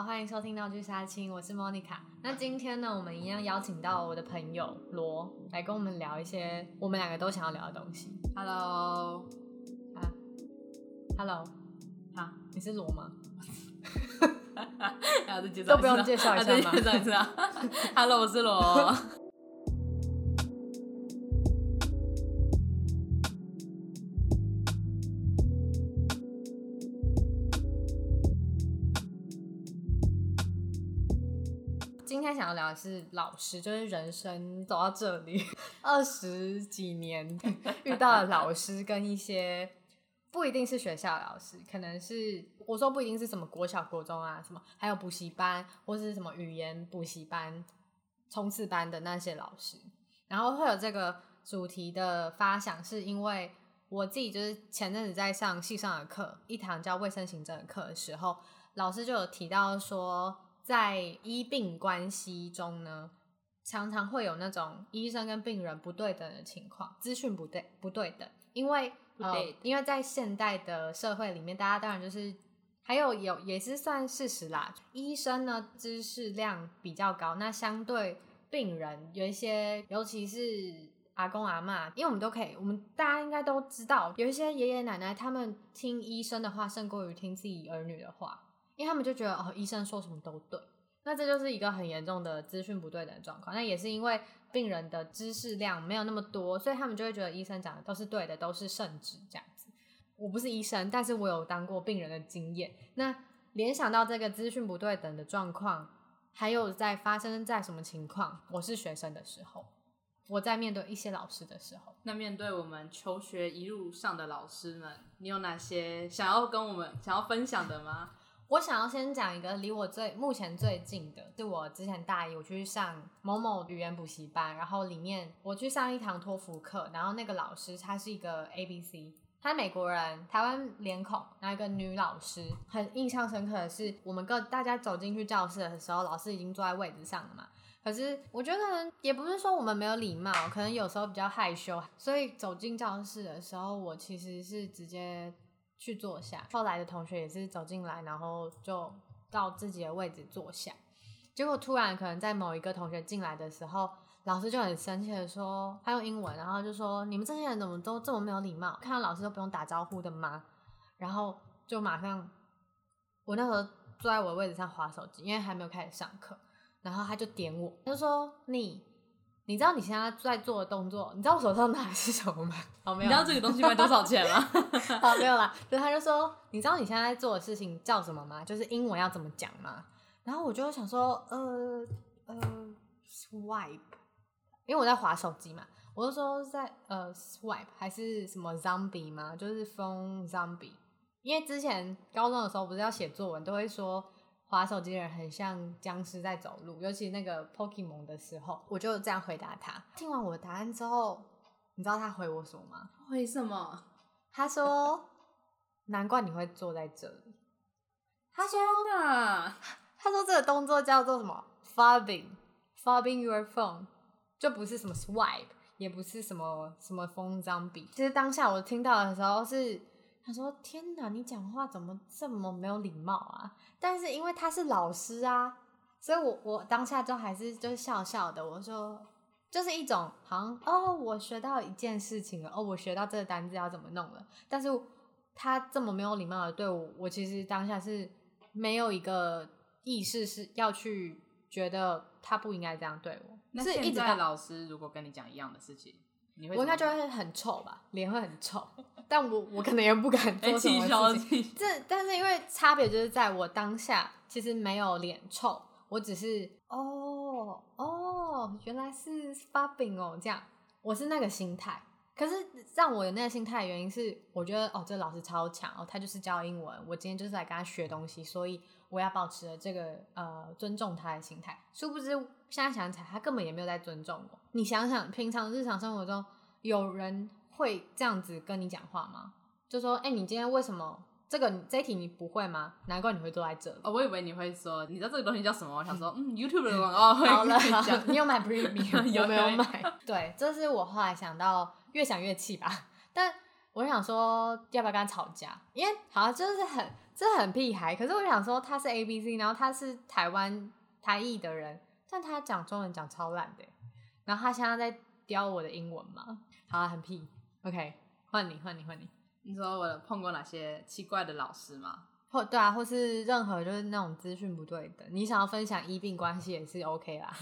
好，欢迎收听闹剧杀青，我是 Monica。那今天呢，我们一样邀请到我的朋友罗来跟我们聊一些我们两个都想要聊的东西。Hello，啊，Hello，啊，你是罗吗？都不用介绍一下吗？介绍一下。Hello，我是罗。天想要聊的是老师，就是人生走到这里二十几年 遇到的老师，跟一些不一定是学校的老师，可能是我说不一定是什么国小、国中啊，什么还有补习班或是什么语言补习班、冲刺班的那些老师。然后会有这个主题的发想，是因为我自己就是前阵子在上系上的课，一堂叫卫生行政的课的时候，老师就有提到说。在医病关系中呢，常常会有那种医生跟病人不对等的情况，资讯不对不对等，因为呃，因为在现代的社会里面，大家当然就是还有有也是算事实啦，医生呢知识量比较高，那相对病人有一些，尤其是阿公阿妈，因为我们都可以，我们大家应该都知道，有一些爷爷奶奶他们听医生的话胜过于听自己儿女的话。因为他们就觉得哦，医生说什么都对，那这就是一个很严重的资讯不对等状况。那也是因为病人的知识量没有那么多，所以他们就会觉得医生讲的都是对的，都是圣旨这样子。我不是医生，但是我有当过病人的经验。那联想到这个资讯不对等的状况，还有在发生在什么情况？我是学生的时候，我在面对一些老师的时候，那面对我们求学一路上的老师们，你有哪些想要跟我们想要分享的吗？我想要先讲一个离我最目前最近的，是我之前大一我去上某某语言补习班，然后里面我去上一堂托福课，然后那个老师她是一个 ABC，她美国人，台湾脸孔，然后一个女老师，很印象深刻的是，我们各大家走进去教室的时候，老师已经坐在位置上了嘛，可是我觉得也不是说我们没有礼貌，可能有时候比较害羞，所以走进教室的时候，我其实是直接。去坐下，后来的同学也是走进来，然后就到自己的位置坐下。结果突然可能在某一个同学进来的时候，老师就很生气的说，他用英文，然后就说：“你们这些人怎么都这么没有礼貌？看到老师都不用打招呼的吗？”然后就马上，我那时候坐在我的位置上划手机，因为还没有开始上课，然后他就点我，他就说：“你。”你知道你现在在做的动作，你知道我手上拿的是什么吗？哦，没有。你知道这个东西卖多少钱吗？好，没有啦。就他就说，你知道你现在在做的事情叫什么吗？就是英文要怎么讲吗？然后我就想说，呃呃，swipe，因为我在划手机嘛，我就说在呃 swipe 还是什么 zombie 吗？就是 phone zombie。因为之前高中的时候不是要写作文，都会说。滑手机的人很像僵尸在走路，尤其那个 Pokemon 的时候，我就这样回答他。听完我的答案之后，你知道他回我什么吗？为什么？他说：“难怪你会坐在这里。”他说：“他说这个动作叫做什么？Fobbing，Fobbing your phone，就不是什么 swipe，也不是什么什么 phone zombie。其实当下我听到的时候是。他说：“天哪，你讲话怎么这么没有礼貌啊？”但是因为他是老师啊，所以我我当下就还是就是笑笑的。我说，就是一种好像哦，我学到一件事情了，哦，我学到这个单字要怎么弄了。但是他这么没有礼貌的对我，我其实当下是没有一个意识是要去觉得他不应该这样对我。那是一直在老师如果跟你讲一样的事情，你会我应该就会很臭吧，脸会很臭。但我我可能也不敢做什么事情。这但是因为差别就是在我当下其实没有脸臭，我只是哦哦，原来是发饼哦这样，我是那个心态。可是让我有那个心态的原因是，我觉得哦这个老师超强哦，他就是教英文，我今天就是来跟他学东西，所以我要保持了这个呃尊重他的心态。殊不知现在想起来，他根本也没有在尊重我。你想想，平常日常生活中有人。会这样子跟你讲话吗？就说，哎、欸，你今天为什么这个这一题你不会吗？难怪你会坐在这里。哦，我以为你会说，你知道这个东西叫什么？我想说，嗯，YouTube 的广告 会好。你有买 Premium 有没有买？对，这是我后来想到，越想越气吧。但我想说，要不要跟他吵架？因为好像就是很这很屁孩。可是我想说，他是 A B C，然后他是台湾台裔的人，但他讲中文讲超烂的。然后他现在在雕我的英文嘛？好啊，很屁。OK，换你，换你，换你。你说我碰过哪些奇怪的老师吗？或对啊，或是任何就是那种资讯不对的，你想要分享医病关系也是 OK 啦。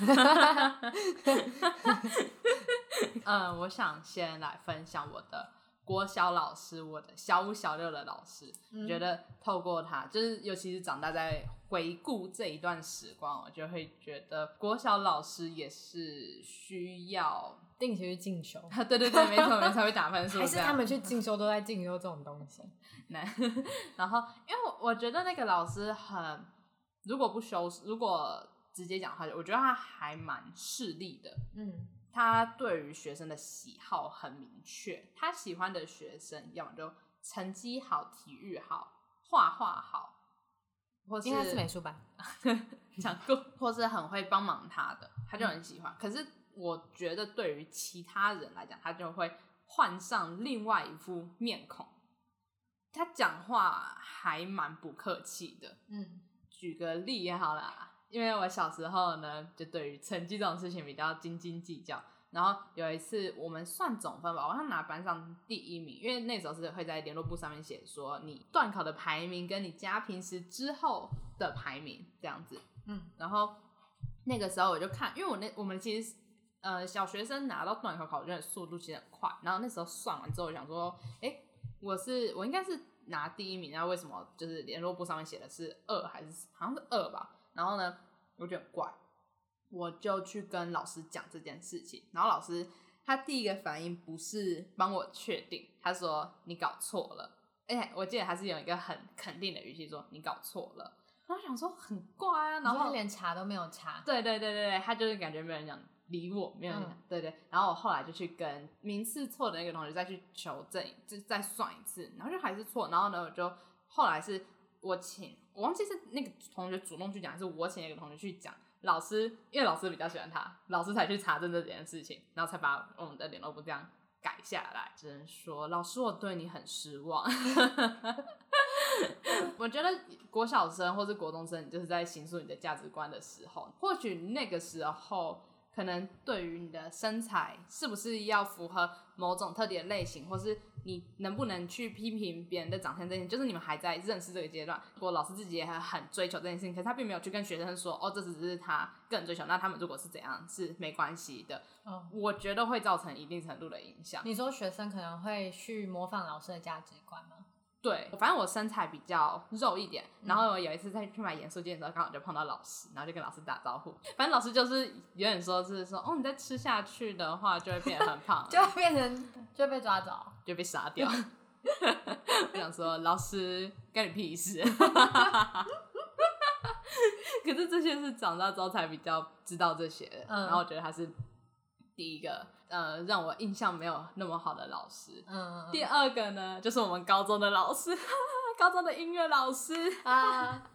嗯，我想先来分享我的国小老师，我的小五、小六的老师，嗯、觉得透过他，就是尤其是长大在回顾这一段时光，我就会觉得国小老师也是需要。定期去进修，对对对，没错没错，会打分数。还是他们去进修都在进修这种东西？难。然后，因为我觉得那个老师很，如果不修，如果直接讲的话，我觉得他还蛮势利的。嗯，他对于学生的喜好很明确，他喜欢的学生要么就成绩好、体育好、画画好，或是应该是美术班，讲过，或是很会帮忙他的，他就很喜欢。嗯、可是。我觉得对于其他人来讲，他就会换上另外一副面孔。他讲话还蛮不客气的。嗯，举个例好啦，因为我小时候呢，就对于成绩这种事情比较斤斤计较。然后有一次我们算总分吧，我好像拿班上第一名，因为那时候是会在联络簿上面写说你段考的排名跟你加平时之后的排名这样子。嗯，然后那个时候我就看，因为我那我们其实。呃，小学生拿到段考考卷的速度其实很快，然后那时候算完之后，我想说，哎、欸，我是我应该是拿第一名，然后为什么就是联络簿上面写的是二还是好像是二吧？然后呢，我觉得很怪，我就去跟老师讲这件事情，然后老师他第一个反应不是帮我确定，他说你搞错了，哎、欸，我记得还是有一个很肯定的语气说你搞错了，然后想说很怪啊，然后连查都没有查，对对对对对，他就是感觉没有人讲。理我没有对对，然后我后来就去跟名次错的那个同学再去求证，就再算一次，然后就还是错，然后呢，我就后来是我请，我忘记是那个同学主动去讲，还是我请那个同学去讲，老师因为老师比较喜欢他，老师才去查证这件事情，然后才把我们的联络簿这样改下来。只能说，老师我对你很失望。我觉得国小生或是国中生，你就是在形塑你的价值观的时候，或许那个时候。可能对于你的身材是不是要符合某种特定的类型，或是你能不能去批评别人的长相这些，就是你们还在认识这个阶段。如果老师自己也很很追求这件事情，可是他并没有去跟学生说，哦，这只是他个人追求，那他们如果是怎样是没关系的。哦，我觉得会造成一定程度的影响。你说学生可能会去模仿老师的价值观吗？对，反正我身材比较肉一点，然后我有一次在去买盐酥鸡的时候，刚好就碰到老师，然后就跟老师打招呼。反正老师就是有点说，是说哦，你再吃下去的话，就会变得很胖，就会变成就会被抓走，就被杀掉。我想说，老师干你屁事。可是这些是长大之后才比较知道这些，嗯、然后我觉得他是第一个。呃，让我印象没有那么好的老师。嗯，第二个呢，就是我们高中的老师，高中的音乐老师啊。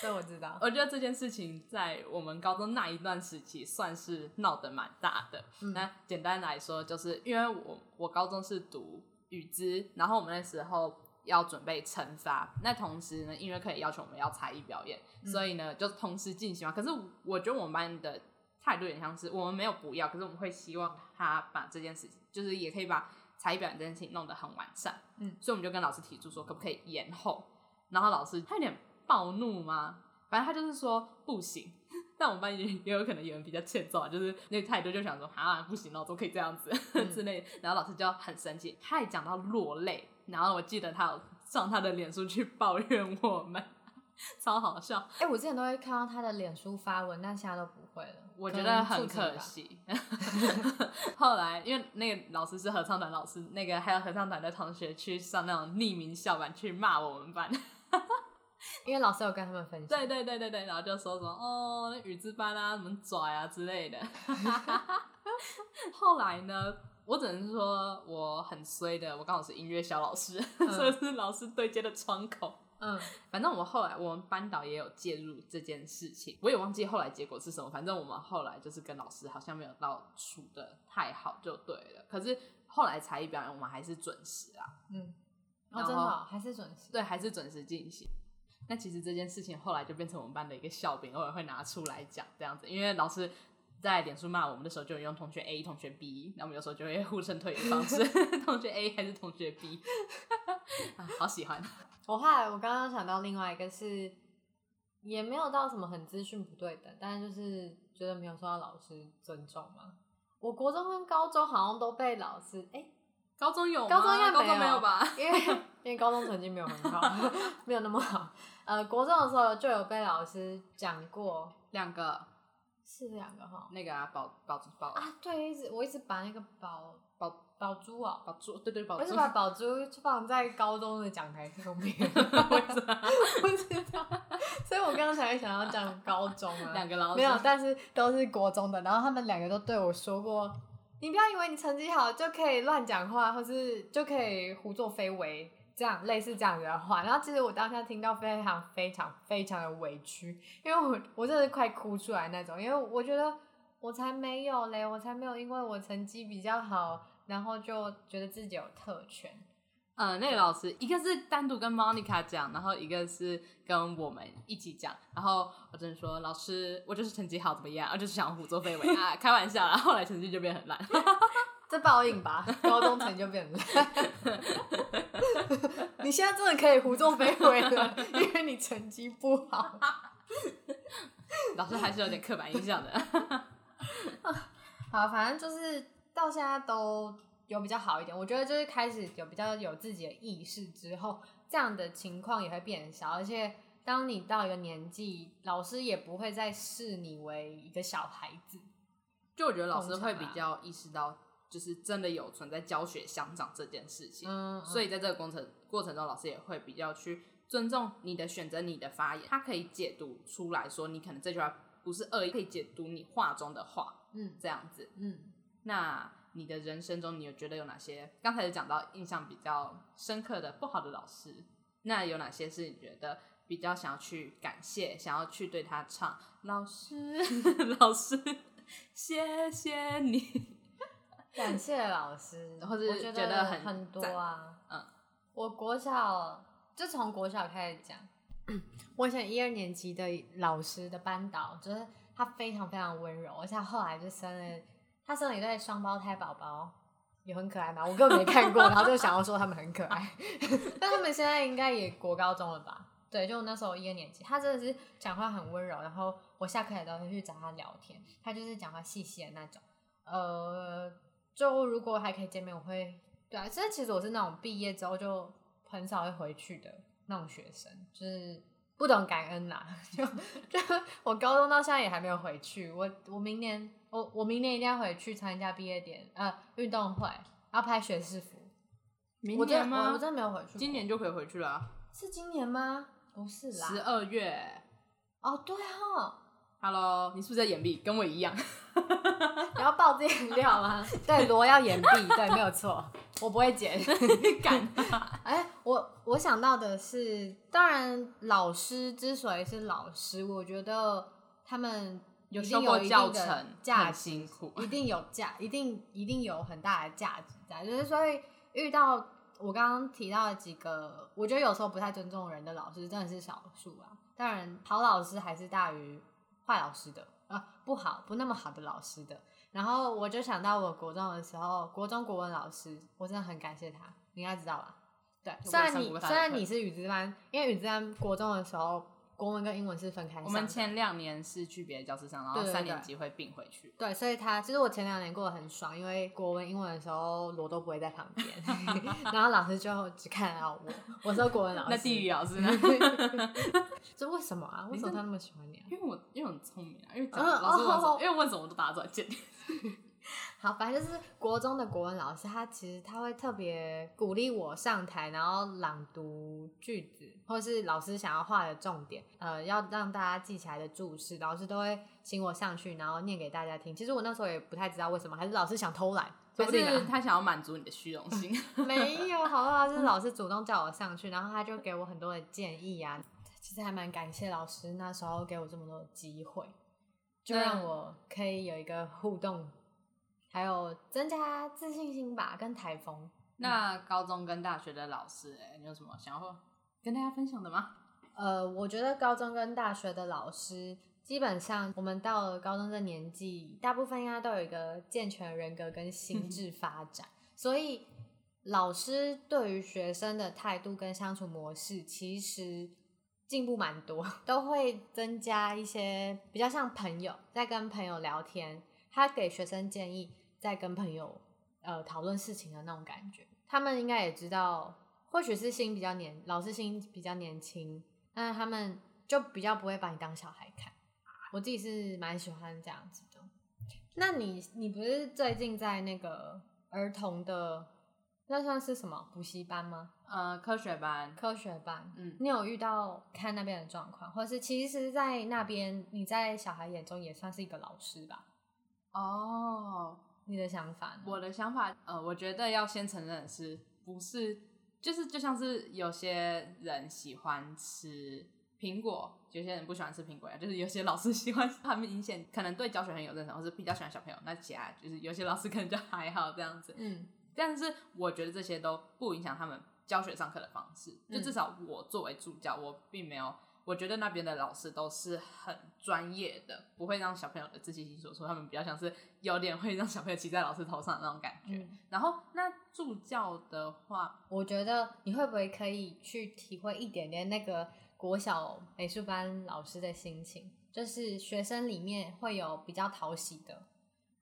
这我知道。我觉得这件事情在我们高中那一段时期算是闹得蛮大的。嗯，那简单来说，就是因为我我高中是读语资，然后我们那时候要准备惩罚，那同时呢，音乐课也要求我们要才艺表演，嗯，所以呢，就同时进行嘛。可是我觉得我们班的。态度有点像是我们没有不要，可是我们会希望他把这件事情，就是也可以把才艺表演这件事情弄得很完善。嗯，所以我们就跟老师提出说，可不可以延后？然后老师他有点暴怒吗？反正他就是说不行。但我们班也也有可能有人比较欠揍，就是那态度就想说啊不行了，怎么可以这样子、嗯、之类的。然后老师就很生气，他也讲到落泪。然后我记得他有上他的脸书去抱怨我们，超好笑。哎、欸，我之前都会看到他的脸书发文，但现在都不会了。我觉得很可惜。后来，因为那个老师是合唱团老师，那个还有合唱团的同学去上那种匿名校版去骂我们班，因为老师有跟他们分享。对对对对对，然后就说什么哦，那语字班啊，什么拽啊之类的。后来呢，我只能说我很衰的，我刚好是音乐小老师，嗯、所以是老师对接的窗口。嗯，反正我们后来我们班导也有介入这件事情，我也忘记后来结果是什么。反正我们后来就是跟老师好像没有到处的太好就对了。可是后来才艺表演我们还是准时啊，嗯，哦，真的还是准时，对，还是准时进行。那其实这件事情后来就变成我们班的一个笑柄，偶尔会拿出来讲这样子，因为老师在脸书骂我们的时候，就用同学 A、同学 B，那我们有时候就会互称退的方式，同学 A 还是同学 B，啊，好喜欢。我后来我刚刚想到另外一个是，也没有到什么很资讯不对等，但是就是觉得没有受到老师尊重嘛。我国中跟高中好像都被老师哎。欸高中有吗？高中应该高中没有吧？因为因为高中成绩没有很好，没有那么好。呃，国中的时候就有被老师讲过两个，是两个哈。那个啊，宝宝宝啊，对，一直我一直把那个宝宝宝珠啊，宝珠，对对宝珠，为什么把宝珠放在高中的讲台上面？不知道。所以我刚才想要讲高中啊，两个老师没有，但是都是国中的，然后他们两个都对我说过。你不要以为你成绩好就可以乱讲话，或是就可以胡作非为，这样类似这样子的话。然后其实我当下听到非常非常非常的委屈，因为我我真的快哭出来那种，因为我觉得我才没有嘞，我才没有因为我成绩比较好，然后就觉得自己有特权。嗯，那个老师一个是单独跟 Monica 讲，然后一个是跟我们一起讲。然后我只能说，老师，我就是成绩好怎么样？我就是想胡作非为 啊，开玩笑。然后后来成绩就变很烂，这报应吧？高中成绩就变很烂。你现在真的可以胡作非为了，因为你成绩不好。老师还是有点刻板印象的。好，反正就是到现在都。有比较好一点，我觉得就是开始有比较有自己的意识之后，这样的情况也会变少。而且当你到一个年纪，老师也不会再视你为一个小孩子。就我觉得老师会比较意识到，就是真的有存在教学相长这件事情。嗯，所以在这个过程过程中，老师也会比较去尊重你的选择，你的发言，他可以解读出来说，你可能这句话不是恶意，可以解读你话中的话。嗯，这样子。嗯，那。你的人生中，你有觉得有哪些？刚才有讲到印象比较深刻的不好的老师，那有哪些是你觉得比较想要去感谢，想要去对他唱老师，老师，谢谢你，感谢老师，或者觉得很很多啊。嗯，我国小就从国小开始讲，我以前一二年级的老师的班导，就是他非常非常温柔，而且后来就生了。他生了一对双胞胎宝宝，也很可爱嘛。我根本没看过，然后就想要说他们很可爱。但他们现在应该也国高中了吧？对，就那时候一二年级，他真的是讲话很温柔，然后我下课也都会去找他聊天。他就是讲话细细的那种。呃，就如果还可以见面，我会对啊。其实其实我是那种毕业之后就很少会回去的那种学生，就是不懂感恩呐。就就我高中到现在也还没有回去。我我明年。我我明年一定要回去参加毕业典呃运动会，要拍学士服。明年吗？我，真的没有回去。今年就可以回去了。是今年吗？不是啦。十二月。哦，对哈。Hello，你是不是在延毕？跟我一样。你要爆这些料吗？对，罗要延毕，对，没有错。我不会剪。敢？哎，我我想到的是，当然老师之所以是老师，我觉得他们。有受过教程，价值，一定有价，一定一定有很大的价值在。就是所以遇到我刚刚提到的几个，我觉得有时候不太尊重人的老师，真的是少数啊。当然，好老师还是大于坏老师的啊，不好不那么好的老师的。然后我就想到我国中的时候，国中国文老师，我真的很感谢他，你应该知道吧？对，虽然你虽然你是语资班，因为语资班国中的时候。国文跟英文是分开上的。我们前两年是去别的教室上，然后三年级会并回去。对，对，对，对，所以他其实我前两年过得很爽，因为国文、英文的时候罗都不会在旁边，然后老师就只看到我。我说国文老师，那地理老师呢？这为什么啊？为什么他那么喜欢你啊？因为我因为很聪明啊，因为讲老师问什么，因为问什么我都答出来，见。好，反正就是国中的国文老师，他其实他会特别鼓励我上台，然后朗读句子，或是老师想要画的重点，呃，要让大家记起来的注释，老师都会请我上去，然后念给大家听。其实我那时候也不太知道为什么，还是老师想偷懒，说不定他想要满足你的虚荣心。没有，好不好？是老师主动叫我上去，然后他就给我很多的建议啊。其实还蛮感谢老师那时候给我这么多的机会，就让我可以有一个互动。还有增加自信心吧，跟台风。那高中跟大学的老师，哎，你有什么想要跟大家分享的吗？呃，我觉得高中跟大学的老师，基本上我们到了高中这年纪，大部分应该都有一个健全人格跟心智 发展，所以老师对于学生的态度跟相处模式，其实进步蛮多，都会增加一些比较像朋友在跟朋友聊天，他给学生建议，在跟朋友呃讨论事情的那种感觉。他们应该也知道，或许是心比较年，老师心比较年轻，那他们就比较不会把你当小孩看。我自己是蛮喜欢这样子的。那你你不是最近在那个儿童的那算是什么补习班吗？呃，科学班。科学班。嗯，你有遇到看那边的状况，或是其实，在那边你在小孩眼中也算是一个老师吧？哦。你的想法呢？我的想法，呃，我觉得要先承认是，不是，就是就像是有些人喜欢吃苹果，有些人不喜欢吃苹果呀，就是有些老师 喜欢，他们明显可能对教学很有认同，或是比较喜欢小朋友，那其他就是有些老师 可能就还好这样子。嗯，但是我觉得这些都不影响他们教学上课的方式，就至少我作为助教，我并没有。我觉得那边的老师都是很专业的，不会让小朋友的自信心所说，他们比较像是有点会让小朋友骑在老师头上的那种感觉。嗯、然后那助教的话，我觉得你会不会可以去体会一点点那个国小美术班老师的心情？就是学生里面会有比较讨喜的，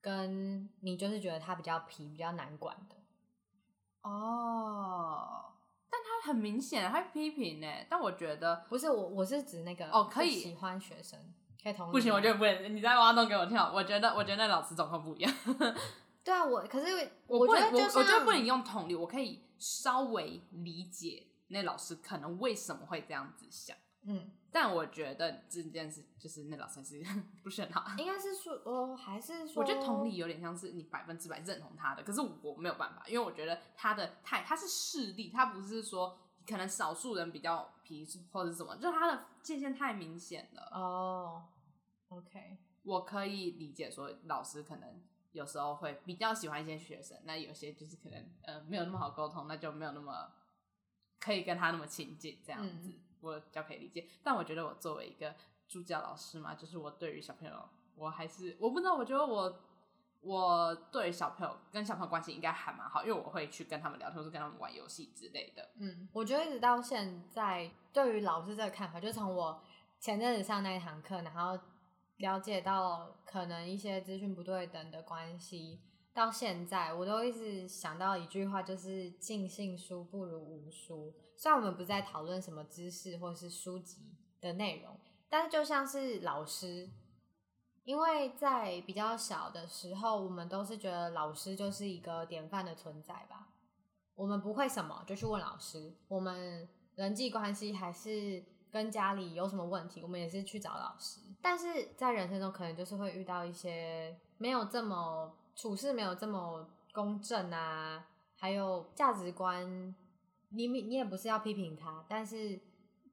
跟你就是觉得他比较皮、比较难管的。哦。很明显，他批评呢。但我觉得不是我，我是指那个哦，可以喜欢学生，可以同意。不行，我觉得不能。你在挖洞给我跳。我觉得，我觉得那老师状况不一样。对啊，我可是我，我觉得我，我觉得不能用同理，我可以稍微理解那老师可能为什么会这样子想。嗯，但我觉得这件事就是那老师是 不是很好。应该是说，我还是说，我觉得同理有点像是你百分之百认同他的，可是我没有办法，因为我觉得他的太他是势利，他不是说可能少数人比较皮或者什么，就是他的界限太明显了。哦，OK，我可以理解说老师可能有时候会比较喜欢一些学生，那有些就是可能呃没有那么好沟通，那就没有那么可以跟他那么亲近这样子。嗯我比较可以理解，但我觉得我作为一个助教老师嘛，就是我对于小朋友，我还是我不知道，我觉得我我对小朋友跟小朋友关系应该还蛮好，因为我会去跟他们聊天，或是跟他们玩游戏之类的。嗯，我觉得一直到现在，对于老师这个看法，就从我前阵子上那一堂课，然后了解到可能一些资讯不对等的关系，到现在我都一直想到一句话，就是尽信书不如无书。虽然我们不在讨论什么知识或是书籍的内容，但是就像是老师，因为在比较小的时候，我们都是觉得老师就是一个典范的存在吧。我们不会什么就去问老师，我们人际关系还是跟家里有什么问题，我们也是去找老师。但是在人生中，可能就是会遇到一些没有这么处事没有这么公正啊，还有价值观。你你也不是要批评他，但是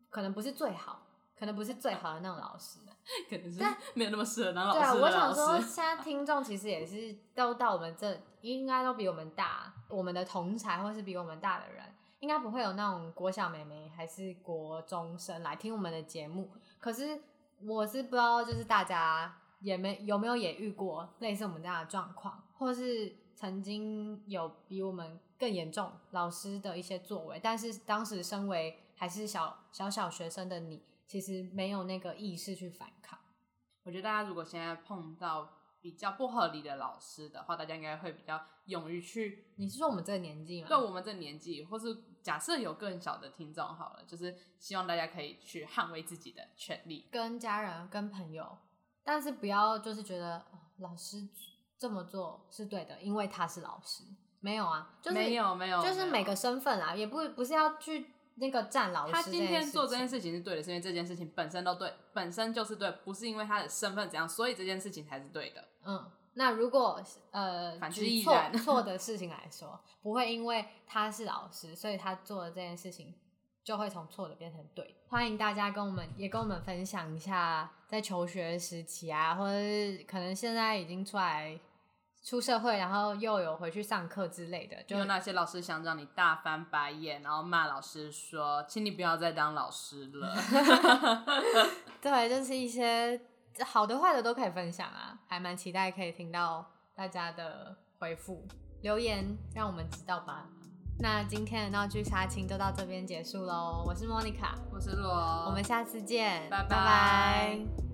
可能不是最好，可能不是最好的那种老师，可能是没有那么适合当老师。对啊，我想说，现在听众其实也是都到我们这，应该都比我们大，我们的同才或是比我们大的人，应该不会有那种国小妹妹还是国中生来听我们的节目。可是我是不知道，就是大家也没有没有也遇过类似我们这样的状况，或是曾经有比我们。更严重，老师的一些作为，但是当时身为还是小小小学生的你，其实没有那个意识去反抗。我觉得大家如果现在碰到比较不合理的老师的话，大家应该会比较勇于去。你是说我们这个年纪吗？对，我们这个年纪，或是假设有更小的听众好了，就是希望大家可以去捍卫自己的权利，跟家人、跟朋友，但是不要就是觉得，哦，老师这么做是对的，因为他是老师。没有啊，就是没有没有，就是每个身份啊，也不不是要去那个站老师。他今天做这件事情是对的，是因为这件事情本身都对，本身就是对，不是因为他的身份怎样，所以这件事情才是对的。嗯，那如果呃，反之亦然，举错错的事情来说，不会因为他是老师，所以他做的这件事情就会从错的变成对。欢迎大家跟我们也跟我们分享一下，在求学时期啊，或者是可能现在已经出来。出社会，然后又有回去上课之类的，就有哪些老师想让你大翻白眼，然后骂老师说，请你不要再当老师了。对，就是一些好的坏的都可以分享啊，还蛮期待可以听到大家的回复留言，让我们知道吧。那今天的闹剧杀青就到这边结束喽，我是莫妮卡，我是罗，我们下次见，拜拜。拜拜。